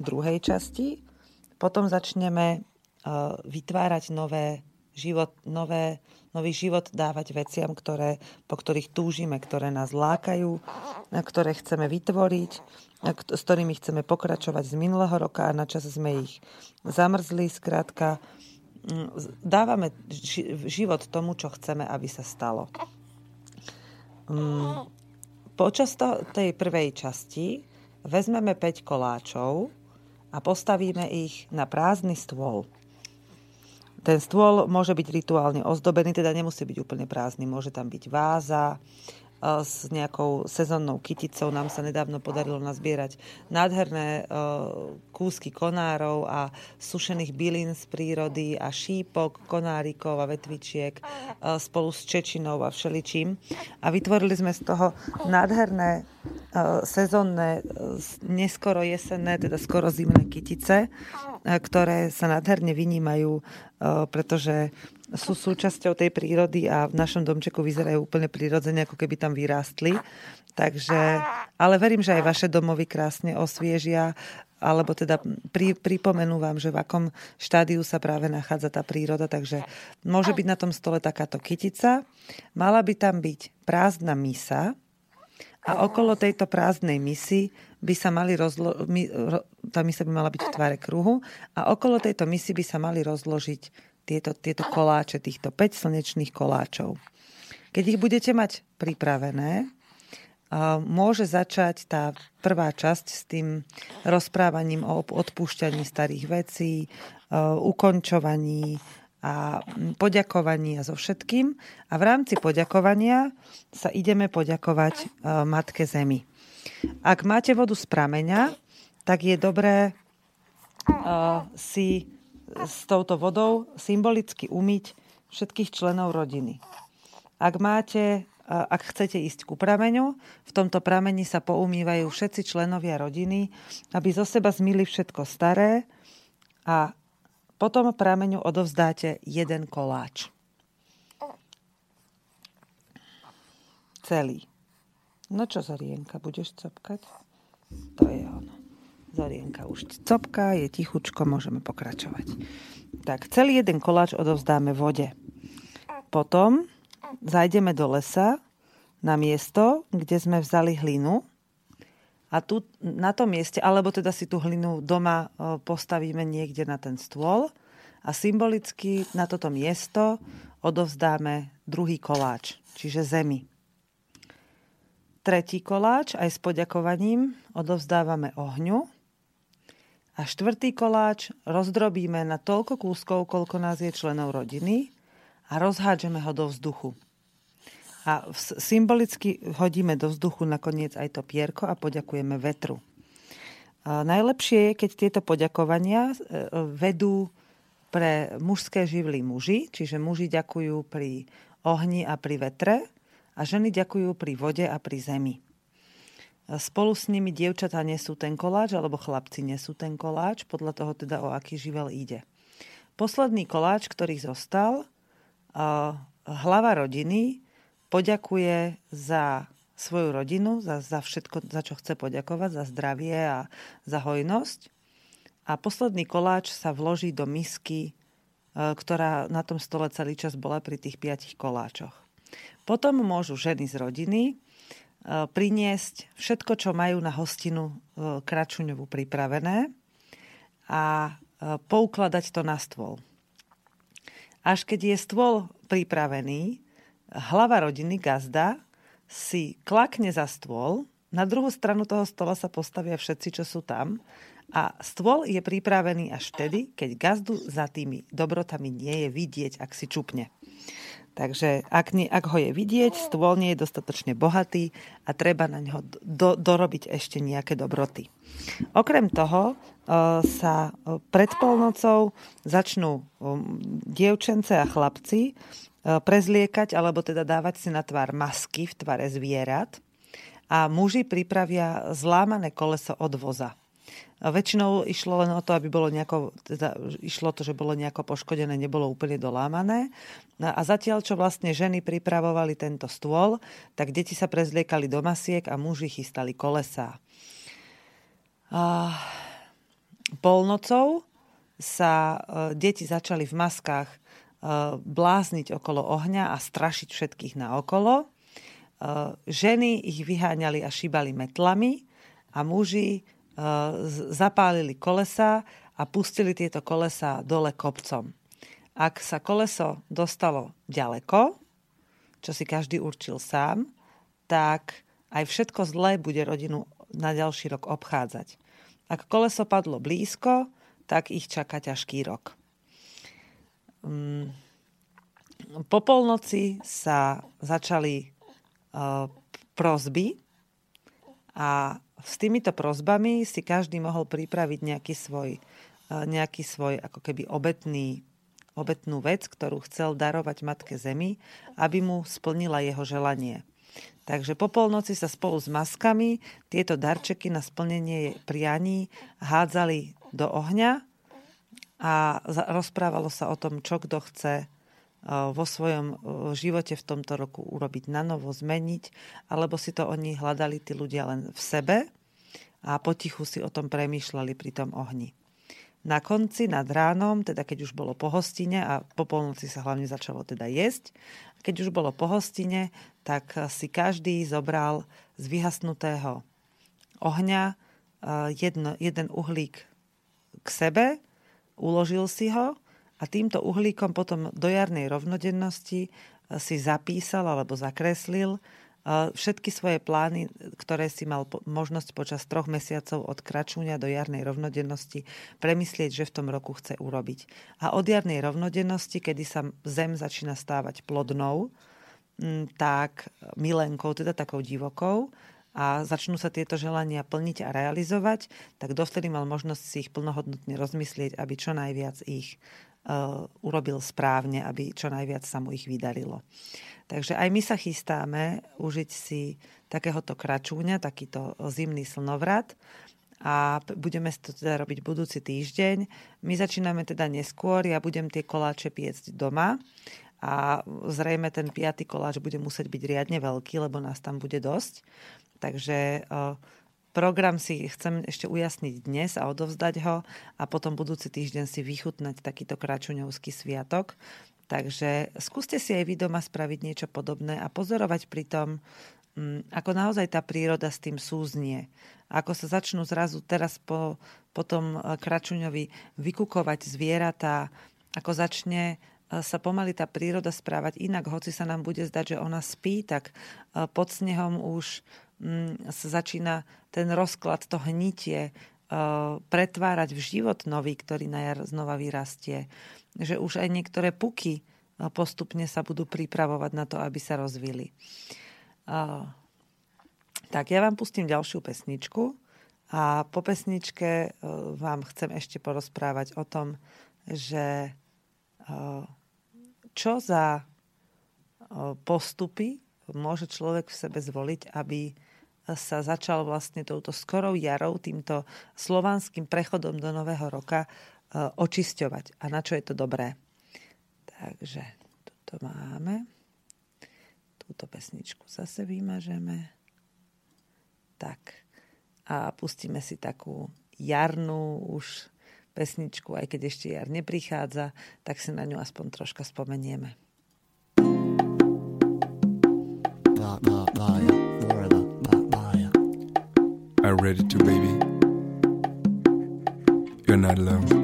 druhej časti. Potom začneme uh, vytvárať nové život, nové, nový život dávať veciam, ktoré, po ktorých túžime, ktoré nás lákajú, ktoré chceme vytvoriť, s ktorými chceme pokračovať z minulého roka a na čas sme ich zamrzli. Skrátka, mm, dávame život tomu, čo chceme, aby sa stalo. Mm, počas tej prvej časti vezmeme 5 koláčov, a postavíme ich na prázdny stôl. Ten stôl môže byť rituálne ozdobený, teda nemusí byť úplne prázdny. Môže tam byť váza, s nejakou sezónnou kyticou. Nám sa nedávno podarilo nazbierať nádherné kúsky konárov a sušených bylín z prírody a šípok, konárikov a vetvičiek spolu s čečinou a všeličím. A vytvorili sme z toho nádherné sezónne, neskoro jesenné, teda skoro zimné kytice, ktoré sa nádherne vynímajú, pretože sú súčasťou tej prírody a v našom domčeku vyzerajú úplne prirodzene, ako keby tam vyrástli. Takže, ale verím, že aj vaše domovy krásne osviežia, alebo teda pri, pripomenú vám, že v akom štádiu sa práve nachádza tá príroda, takže môže byť na tom stole takáto kytica. Mala by tam byť prázdna misa a okolo tejto prázdnej misy by sa mali rozlo- my, ro, tá misa by mala byť v tvare kruhu a okolo tejto misy by sa mali rozložiť tieto, tieto koláče, týchto 5 slnečných koláčov. Keď ich budete mať pripravené, môže začať tá prvá časť s tým rozprávaním o odpúšťaní starých vecí, ukončovaní a poďakovaní a so všetkým. A v rámci poďakovania sa ideme poďakovať Matke Zemi. Ak máte vodu z prameňa, tak je dobré si s touto vodou symbolicky umyť všetkých členov rodiny. Ak máte ak chcete ísť ku prameňu, v tomto prameni sa poumývajú všetci členovia rodiny, aby zo seba zmili všetko staré a potom prameňu odovzdáte jeden koláč. Celý. No čo, Zorienka, budeš copkať? To je ono. Zorienka už copka, je tichučko, môžeme pokračovať. Tak, celý jeden koláč odovzdáme vode. Potom zajdeme do lesa na miesto, kde sme vzali hlinu a tu na tom mieste, alebo teda si tú hlinu doma e, postavíme niekde na ten stôl a symbolicky na toto miesto odovzdáme druhý koláč, čiže zemi. Tretí koláč aj s poďakovaním odovzdávame ohňu a štvrtý koláč rozdrobíme na toľko kúskov, koľko nás je členov rodiny a rozhádžeme ho do vzduchu. A symbolicky hodíme do vzduchu nakoniec aj to pierko a poďakujeme vetru. A najlepšie je, keď tieto poďakovania e, vedú pre mužské živly muži, čiže muži ďakujú pri ohni a pri vetre a ženy ďakujú pri vode a pri zemi. Spolu s nimi dievčatá nesú ten koláč, alebo chlapci nesú ten koláč, podľa toho teda o aký živel ide. Posledný koláč, ktorý zostal, hlava rodiny poďakuje za svoju rodinu, za, za všetko, za čo chce poďakovať, za zdravie a za hojnosť. A posledný koláč sa vloží do misky, e, ktorá na tom stole celý čas bola pri tých piatich koláčoch. Potom môžu ženy z rodiny priniesť všetko, čo majú na hostinu e, kračuňovú pripravené a e, poukladať to na stôl. Až keď je stôl pripravený, hlava rodiny, gazda, si klakne za stôl, na druhú stranu toho stola sa postavia všetci, čo sú tam a stôl je pripravený až vtedy, keď gazdu za tými dobrotami nie je vidieť, ak si čupne. Takže ak, nie, ak ho je vidieť, stôl nie je dostatočne bohatý a treba na ňo do, dorobiť ešte nejaké dobroty. Okrem toho e, sa e, pred polnocou začnú e, dievčence a chlapci prezliekať alebo teda dávať si na tvár masky v tvare zvierat a muži pripravia zlámané koleso od voza. Väčšinou išlo len o to, aby bolo nejako, teda išlo to, že bolo nejako poškodené, nebolo úplne dolámané. A zatiaľ, čo vlastne ženy pripravovali tento stôl, tak deti sa prezliekali do masiek a muži chystali kolesá. A polnocou sa e, deti začali v maskách e, blázniť okolo ohňa a strašiť všetkých na okolo. E, ženy ich vyháňali a šíbali metlami a muži zapálili kolesa a pustili tieto kolesa dole kopcom. Ak sa koleso dostalo ďaleko, čo si každý určil sám, tak aj všetko zlé bude rodinu na ďalší rok obchádzať. Ak koleso padlo blízko, tak ich čaká ťažký rok. Mm, po polnoci sa začali prozby a s týmito prozbami si každý mohol pripraviť nejaký svoj, e, nejaký svoj ako keby obetný, obetnú vec, ktorú chcel darovať Matke Zemi, aby mu splnila jeho želanie. Takže po polnoci sa spolu s maskami tieto darčeky na splnenie prianí hádzali do ohňa a rozprávalo sa o tom, čo kto chce vo svojom e, živote v tomto roku urobiť na novo, zmeniť, alebo si to oni hľadali tí ľudia len v sebe a potichu si o tom premýšľali pri tom ohni. Na konci, nad ránom, teda keď už bolo po hostine a po polnoci sa hlavne začalo teda jesť, keď už bolo po hostine, tak si každý zobral z vyhasnutého ohňa e, jedno, jeden uhlík k sebe, uložil si ho a týmto uhlíkom potom do jarnej rovnodennosti si zapísal alebo zakreslil všetky svoje plány, ktoré si mal možnosť počas troch mesiacov od kračúňa do jarnej rovnodennosti premyslieť, že v tom roku chce urobiť. A od jarnej rovnodennosti, kedy sa zem začína stávať plodnou, tak milenkou, teda takou divokou, a začnú sa tieto želania plniť a realizovať, tak dovtedy mal možnosť si ich plnohodnotne rozmyslieť, aby čo najviac ich urobil správne, aby čo najviac sa mu ich vydarilo. Takže aj my sa chystáme užiť si takéhoto kračúňa, takýto zimný slnovrat a budeme to teda robiť budúci týždeň. My začíname teda neskôr, ja budem tie koláče piecť doma a zrejme ten piatý koláč bude musieť byť riadne veľký, lebo nás tam bude dosť. Takže program si chcem ešte ujasniť dnes a odovzdať ho a potom budúci týždeň si vychutnať takýto kračuňovský sviatok. Takže skúste si aj vy doma spraviť niečo podobné a pozorovať pri tom, mm, ako naozaj tá príroda s tým súznie. Ako sa začnú zrazu teraz po, po tom e, kračuňovi vykukovať zvieratá, ako začne e, sa pomaly tá príroda správať inak, hoci sa nám bude zdať, že ona spí, tak e, pod snehom už sa začína ten rozklad, to hnitie pretvárať v život nový, ktorý na jar znova vyrastie že už aj niektoré puky postupne sa budú pripravovať na to, aby sa rozvili. Tak ja vám pustím ďalšiu pesničku a po pesničke e, vám chcem ešte porozprávať o tom, že e, čo za e, postupy môže človek v sebe zvoliť, aby sa začal vlastne touto skorou jarou, týmto slovanským prechodom do nového roka E, očisťovať. A na čo je to dobré? Takže tuto máme. Túto pesničku zase vymažeme. Tak. A pustíme si takú jarnú už pesničku, aj keď ešte jar neprichádza, tak si na ňu aspoň troška spomenieme. Ready to baby. You're not alone.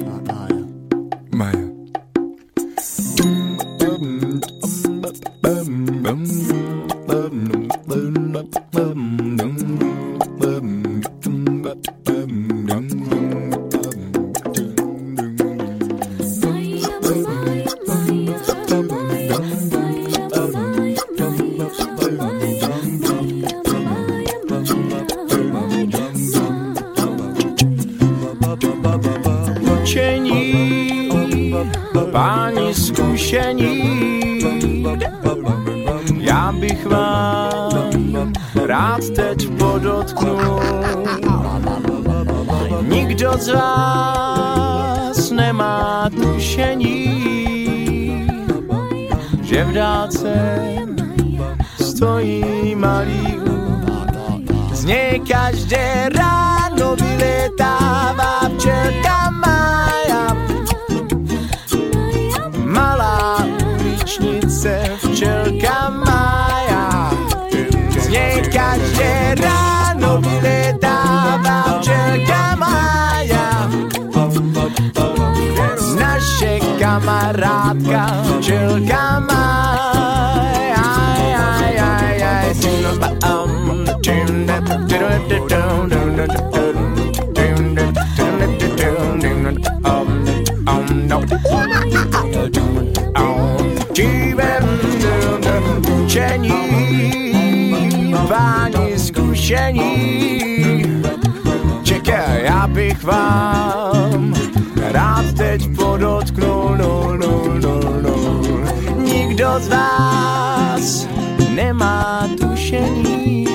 Z vás nemá tušení, že v dálce stojí malý z nej každé ráno vyletává včelka ráno vyletává včelka Maja. kamarádka, včelka má. Aj, aj, aj, aj, řešení. Čekaj, já bych vám rád teď podotknul, no, no, no, no. Nikdo z vás nemá tušení,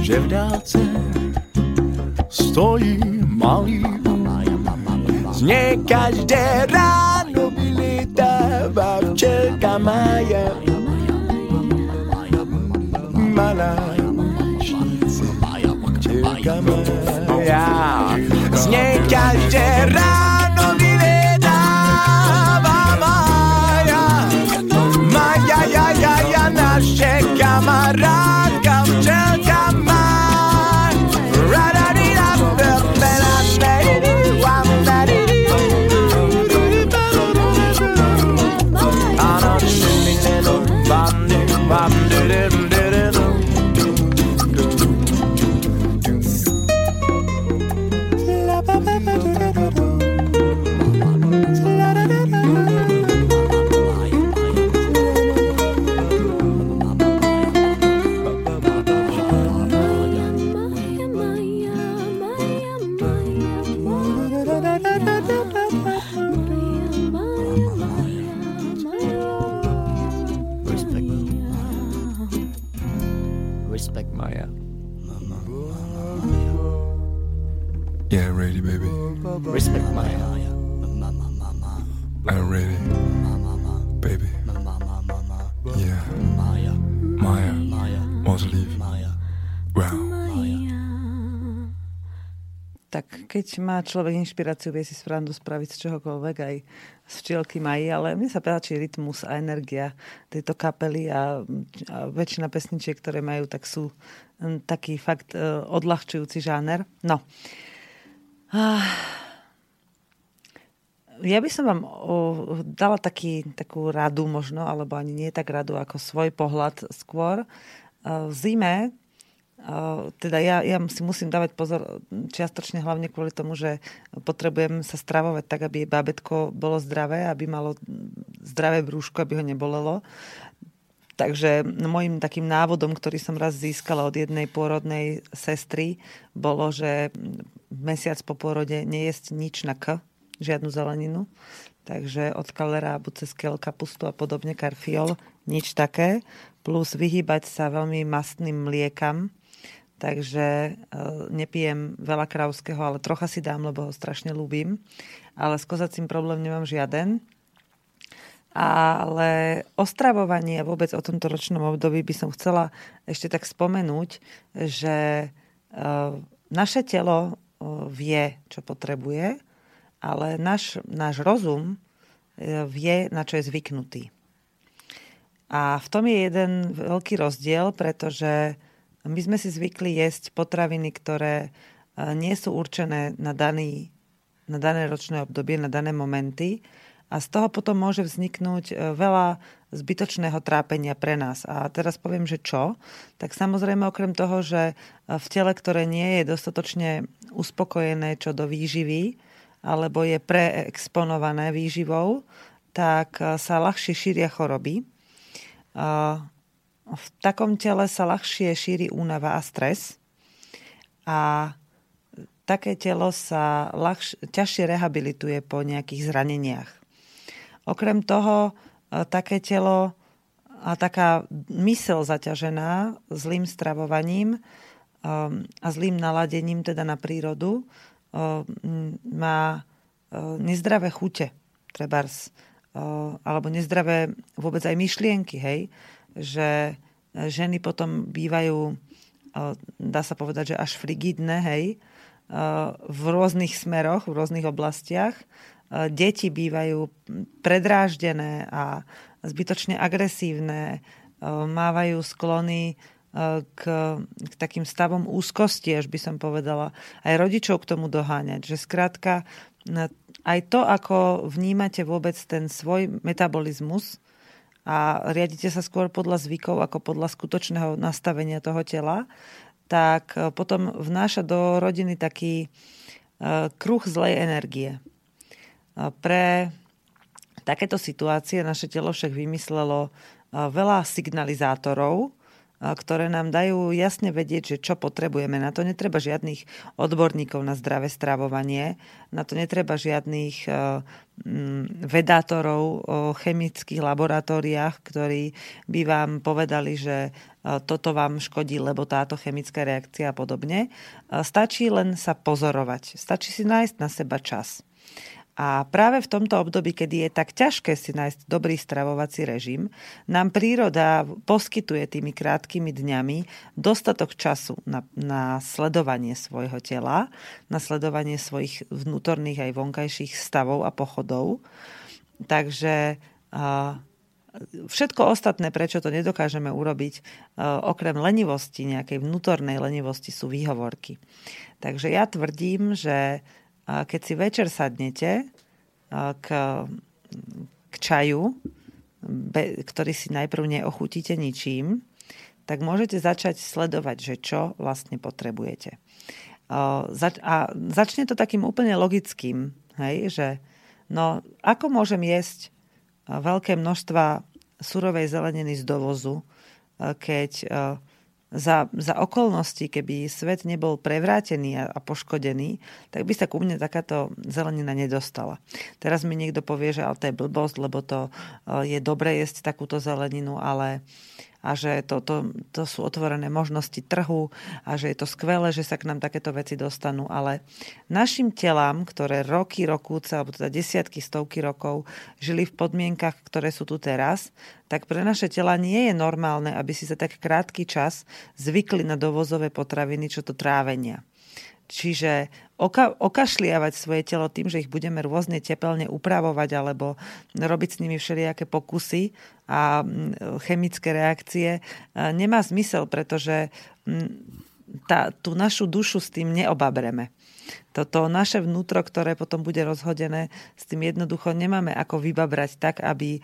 že v dálce stojí malý z něj každé ráno vylítává včelka Maja. Malá včelka Maja. Z něj každé ráno vylítává Maja. Maja, ja, ja, ja, naše kamarádka má človek inšpiráciu, vie si srandu spraviť z čohokoľvek, aj z včielky mají, ale mne sa páči rytmus a energia tejto kapely a, a väčšina pesničiek, ktoré majú, tak sú mm, taký fakt uh, odľahčujúci žáner. No. Ah. Ja by som vám o, dala taký, takú radu možno, alebo ani nie tak radu, ako svoj pohľad skôr. V zime teda ja, ja si musím dávať pozor čiastočne hlavne kvôli tomu, že potrebujem sa stravovať tak, aby bábetko bolo zdravé, aby malo zdravé brúško, aby ho nebolelo. Takže môjim takým návodom, ktorý som raz získala od jednej pôrodnej sestry, bolo, že mesiac po pôrode nejesť nič na k, žiadnu zeleninu. Takže od kalera, buď cez kapustu a podobne, karfiol, nič také. Plus vyhýbať sa veľmi mastným mliekam, takže e, nepijem veľa krauského, ale trocha si dám, lebo ho strašne ľúbim. Ale s kozacím problém nemám žiaden. Ale o stravovanie a vôbec o tomto ročnom období by som chcela ešte tak spomenúť, že e, naše telo e, vie, čo potrebuje, ale náš, náš rozum vie, na čo je zvyknutý. A v tom je jeden veľký rozdiel, pretože my sme si zvykli jesť potraviny, ktoré e, nie sú určené na, daný, na dané ročné obdobie, na dané momenty a z toho potom môže vzniknúť e, veľa zbytočného trápenia pre nás. A teraz poviem, že čo? Tak samozrejme okrem toho, že e, v tele, ktoré nie je dostatočne uspokojené čo do výživy, alebo je preexponované výživou, tak sa ľahšie šíria choroby v takom tele sa ľahšie šíri únava a stres a také telo sa ľahš- ťažšie rehabilituje po nejakých zraneniach. Okrem toho, e, také telo a taká mysel zaťažená zlým stravovaním um, a zlým naladením teda na prírodu um, má nezdravé chute, trebárs, alebo nezdravé vôbec aj myšlienky, hej že ženy potom bývajú, dá sa povedať, že až frigidné, hej, v rôznych smeroch, v rôznych oblastiach. Deti bývajú predráždené a zbytočne agresívne, mávajú sklony k, k takým stavom úzkosti, až by som povedala. Aj rodičov k tomu doháňať. Že skrátka aj to, ako vnímate vôbec ten svoj metabolizmus, a riadite sa skôr podľa zvykov ako podľa skutočného nastavenia toho tela, tak e, potom vnáša do rodiny taký e, kruh zlej energie. E, pre takéto situácie naše telo však vymyslelo veľa signalizátorov, ktoré nám dajú jasne vedieť, že čo potrebujeme. Na to netreba žiadnych odborníkov na zdravé stravovanie, na to netreba žiadnych vedátorov o chemických laboratóriách, ktorí by vám povedali, že toto vám škodí, lebo táto chemická reakcia a podobne. Stačí len sa pozorovať. Stačí si nájsť na seba čas. A práve v tomto období, kedy je tak ťažké si nájsť dobrý stravovací režim, nám príroda poskytuje tými krátkými dňami dostatok času na, na sledovanie svojho tela, na sledovanie svojich vnútorných aj vonkajších stavov a pochodov. Takže všetko ostatné, prečo to nedokážeme urobiť, okrem lenivosti, nejakej vnútornej lenivosti, sú výhovorky. Takže ja tvrdím, že keď si večer sadnete k, k čaju, ktorý si najprv neochutíte ničím, tak môžete začať sledovať, že čo vlastne potrebujete. A začne to takým úplne logickým, hej, že no, ako môžem jesť veľké množstva surovej zeleniny z dovozu, keď za, za okolnosti, keby svet nebol prevrátený a, a poškodený, tak by sa ku mne takáto zelenina nedostala. Teraz mi niekto povie, že ale to je blbosť, lebo to je dobre jesť takúto zeleninu, ale a že to, to, to sú otvorené možnosti trhu a že je to skvelé, že sa k nám takéto veci dostanú. Ale našim telám, ktoré roky, rokúce, alebo teda desiatky, stovky rokov žili v podmienkach, ktoré sú tu teraz, tak pre naše tela nie je normálne, aby si za tak krátky čas zvykli na dovozové potraviny, čo to trávenia. Čiže oka- okašliavať svoje telo tým, že ich budeme rôzne tepelne upravovať alebo robiť s nimi všelijaké pokusy a mm, chemické reakcie, e, nemá zmysel, pretože mm, tá, tú našu dušu s tým neobabreme. Toto naše vnútro, ktoré potom bude rozhodené, s tým jednoducho nemáme ako vybabrať tak, aby e,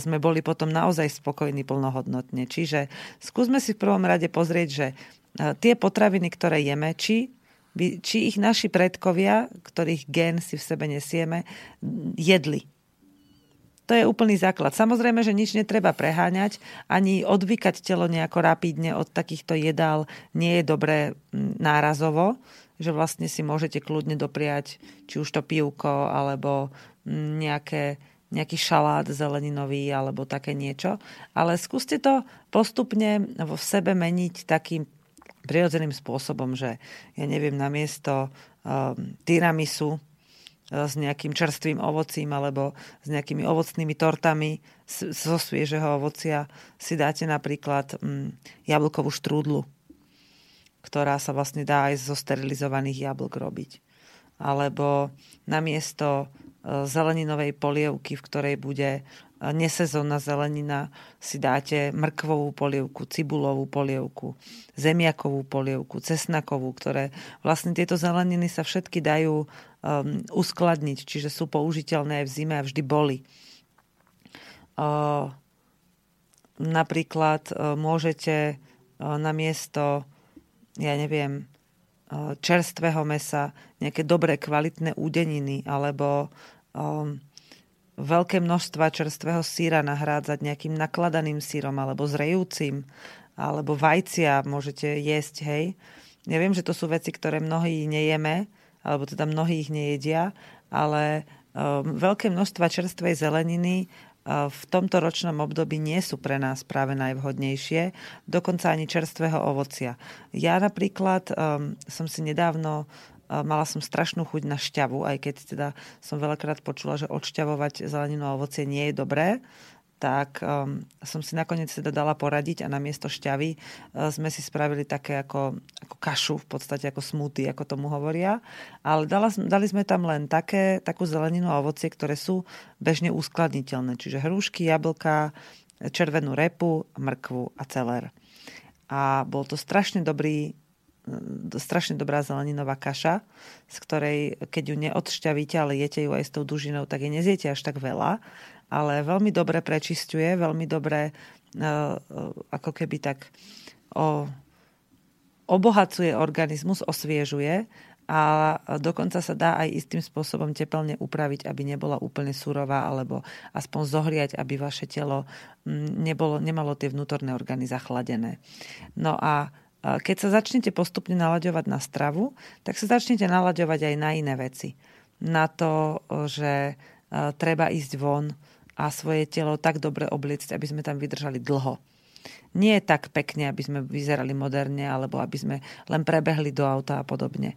sme boli potom naozaj spokojní plnohodnotne. Čiže skúsme si v prvom rade pozrieť, že e, tie potraviny, ktoré jeme, či či ich naši predkovia, ktorých gen si v sebe nesieme, jedli. To je úplný základ. Samozrejme, že nič netreba preháňať, ani odvykať telo nejako rapidne od takýchto jedál nie je dobré nárazovo, že vlastne si môžete kľudne dopriať či už to pivko, alebo nejaké, nejaký šalát zeleninový, alebo také niečo. Ale skúste to postupne v sebe meniť takým prirodzeným spôsobom, že ja neviem, namiesto uh, tiramisu uh, s nejakým čerstvým ovocím alebo s nejakými ovocnými tortami zo sviežeho ovocia si dáte napríklad um, jablkovú štrúdlu, ktorá sa vlastne dá aj zo sterilizovaných jablk robiť. Alebo namiesto zeleninovej polievky, v ktorej bude nesezónna zelenina, si dáte mrkvovú polievku, cibulovú polievku, zemiakovú polievku, cesnakovú, ktoré vlastne tieto zeleniny sa všetky dajú um, uskladniť, čiže sú použiteľné aj v zime a vždy boli. Uh, napríklad uh, môžete uh, na miesto, ja neviem, čerstvého mesa, nejaké dobré kvalitné údeniny alebo um, veľké množstva čerstvého síra nahrádzať nejakým nakladaným sírom alebo zrejúcim, alebo vajcia môžete jesť, hej. Ja viem, že to sú veci, ktoré mnohí nejeme, alebo teda mnohí ich nejedia, ale um, veľké množstva čerstvej zeleniny v tomto ročnom období nie sú pre nás práve najvhodnejšie, dokonca ani čerstvého ovocia. Ja napríklad um, som si nedávno mala som strašnú chuť na šťavu, aj keď teda som veľakrát počula, že odšťavovať zeleninu a ovocie nie je dobré, tak um, som si nakoniec teda dala poradiť a namiesto šťavy uh, sme si spravili také ako, ako kašu, v podstate ako smoothie, ako tomu hovoria. Ale dala, dali sme tam len také, takú zeleninu a ovocie, ktoré sú bežne uskladniteľné. Čiže hrušky, jablka, červenú repu, mrkvu a celer. A bol to strašne dobrý strašne dobrá zeleninová kaša, z ktorej, keď ju neodšťavíte, ale jete ju aj s tou dužinou, tak je nezjete až tak veľa, ale veľmi dobre prečistuje, veľmi dobre e, e, ako keby tak o, obohacuje organizmus, osviežuje a dokonca sa dá aj istým spôsobom teplne upraviť, aby nebola úplne surová alebo aspoň zohriať, aby vaše telo nebolo, nemalo tie vnútorné orgány zachladené. No a keď sa začnete postupne nalaďovať na stravu, tak sa začnete nalaďovať aj na iné veci. Na to, že treba ísť von a svoje telo tak dobre obliecť, aby sme tam vydržali dlho nie tak pekne, aby sme vyzerali moderne alebo aby sme len prebehli do auta a podobne.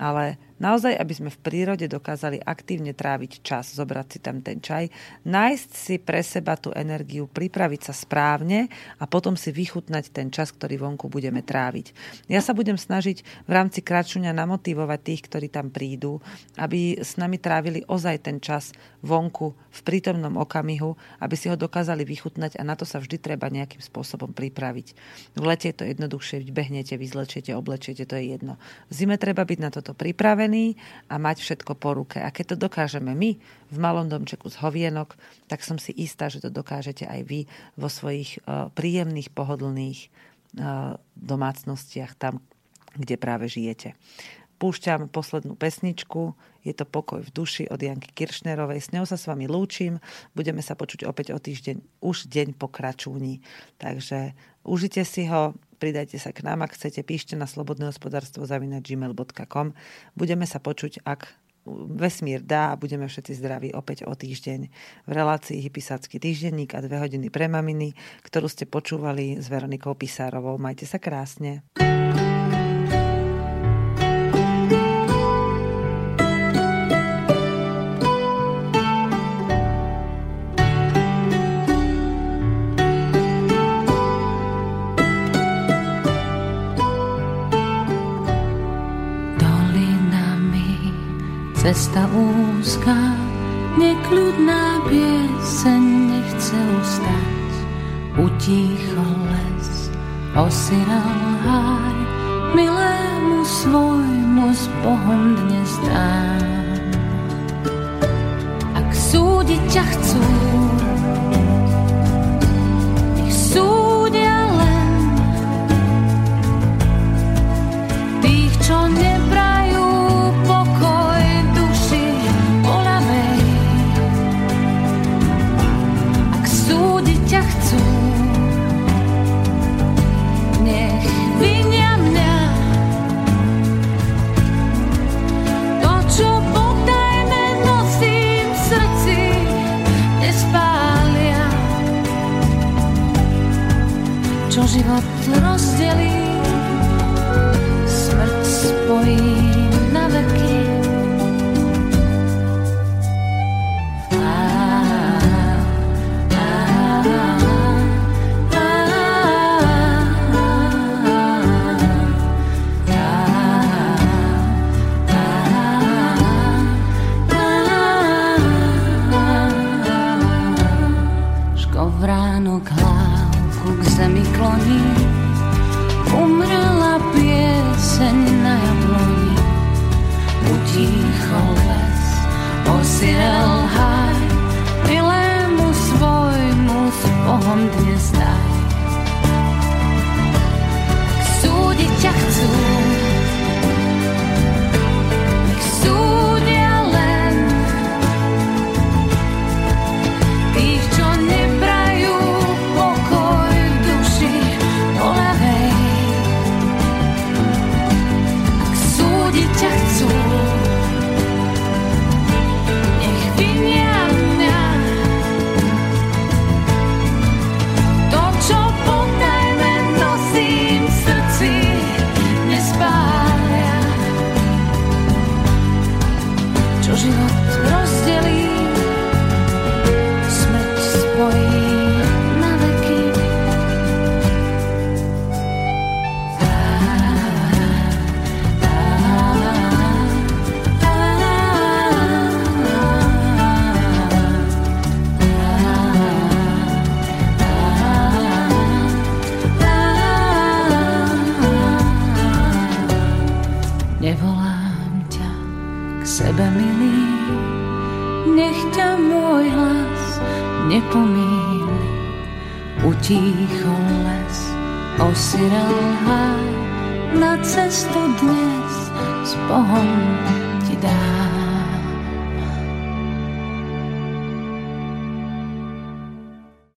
Ale Naozaj, aby sme v prírode dokázali aktívne tráviť čas, zobrať si tam ten čaj, nájsť si pre seba tú energiu, pripraviť sa správne a potom si vychutnať ten čas, ktorý vonku budeme tráviť. Ja sa budem snažiť v rámci kračuňa namotivovať tých, ktorí tam prídu, aby s nami trávili ozaj ten čas vonku v prítomnom okamihu, aby si ho dokázali vychutnať a na to sa vždy treba nejakým spôsobom pripraviť. V lete je to jednoduchšie, behnete, vyzlečiete, oblečiete, to je jedno. V zime treba byť na toto pripravený pripravený a mať všetko po ruke. A keď to dokážeme my v malom domčeku z hovienok, tak som si istá, že to dokážete aj vy vo svojich uh, príjemných, pohodlných uh, domácnostiach tam, kde práve žijete. Púšťam poslednú pesničku, je to Pokoj v duši od Janky Kiršnerovej. S ňou sa s vami lúčim, budeme sa počuť opäť o týždeň, už deň pokračúni. Takže užite si ho, pridajte sa k nám, ak chcete, píšte na slobodné hospodárstvo gmail.com. Budeme sa počuť, ak vesmír dá a budeme všetci zdraví opäť o týždeň v relácii Hypisácky týždenník a dve hodiny pre maminy, ktorú ste počúvali s Veronikou Pisárovou. Majte sa krásne. Cesta úzka, nekľudná pieseň nechce ustať. Utíchol les, osiral háj, milému svojmu s Bohom dnes dám. Ak súdiť ťa chcú, život little silly Súdiť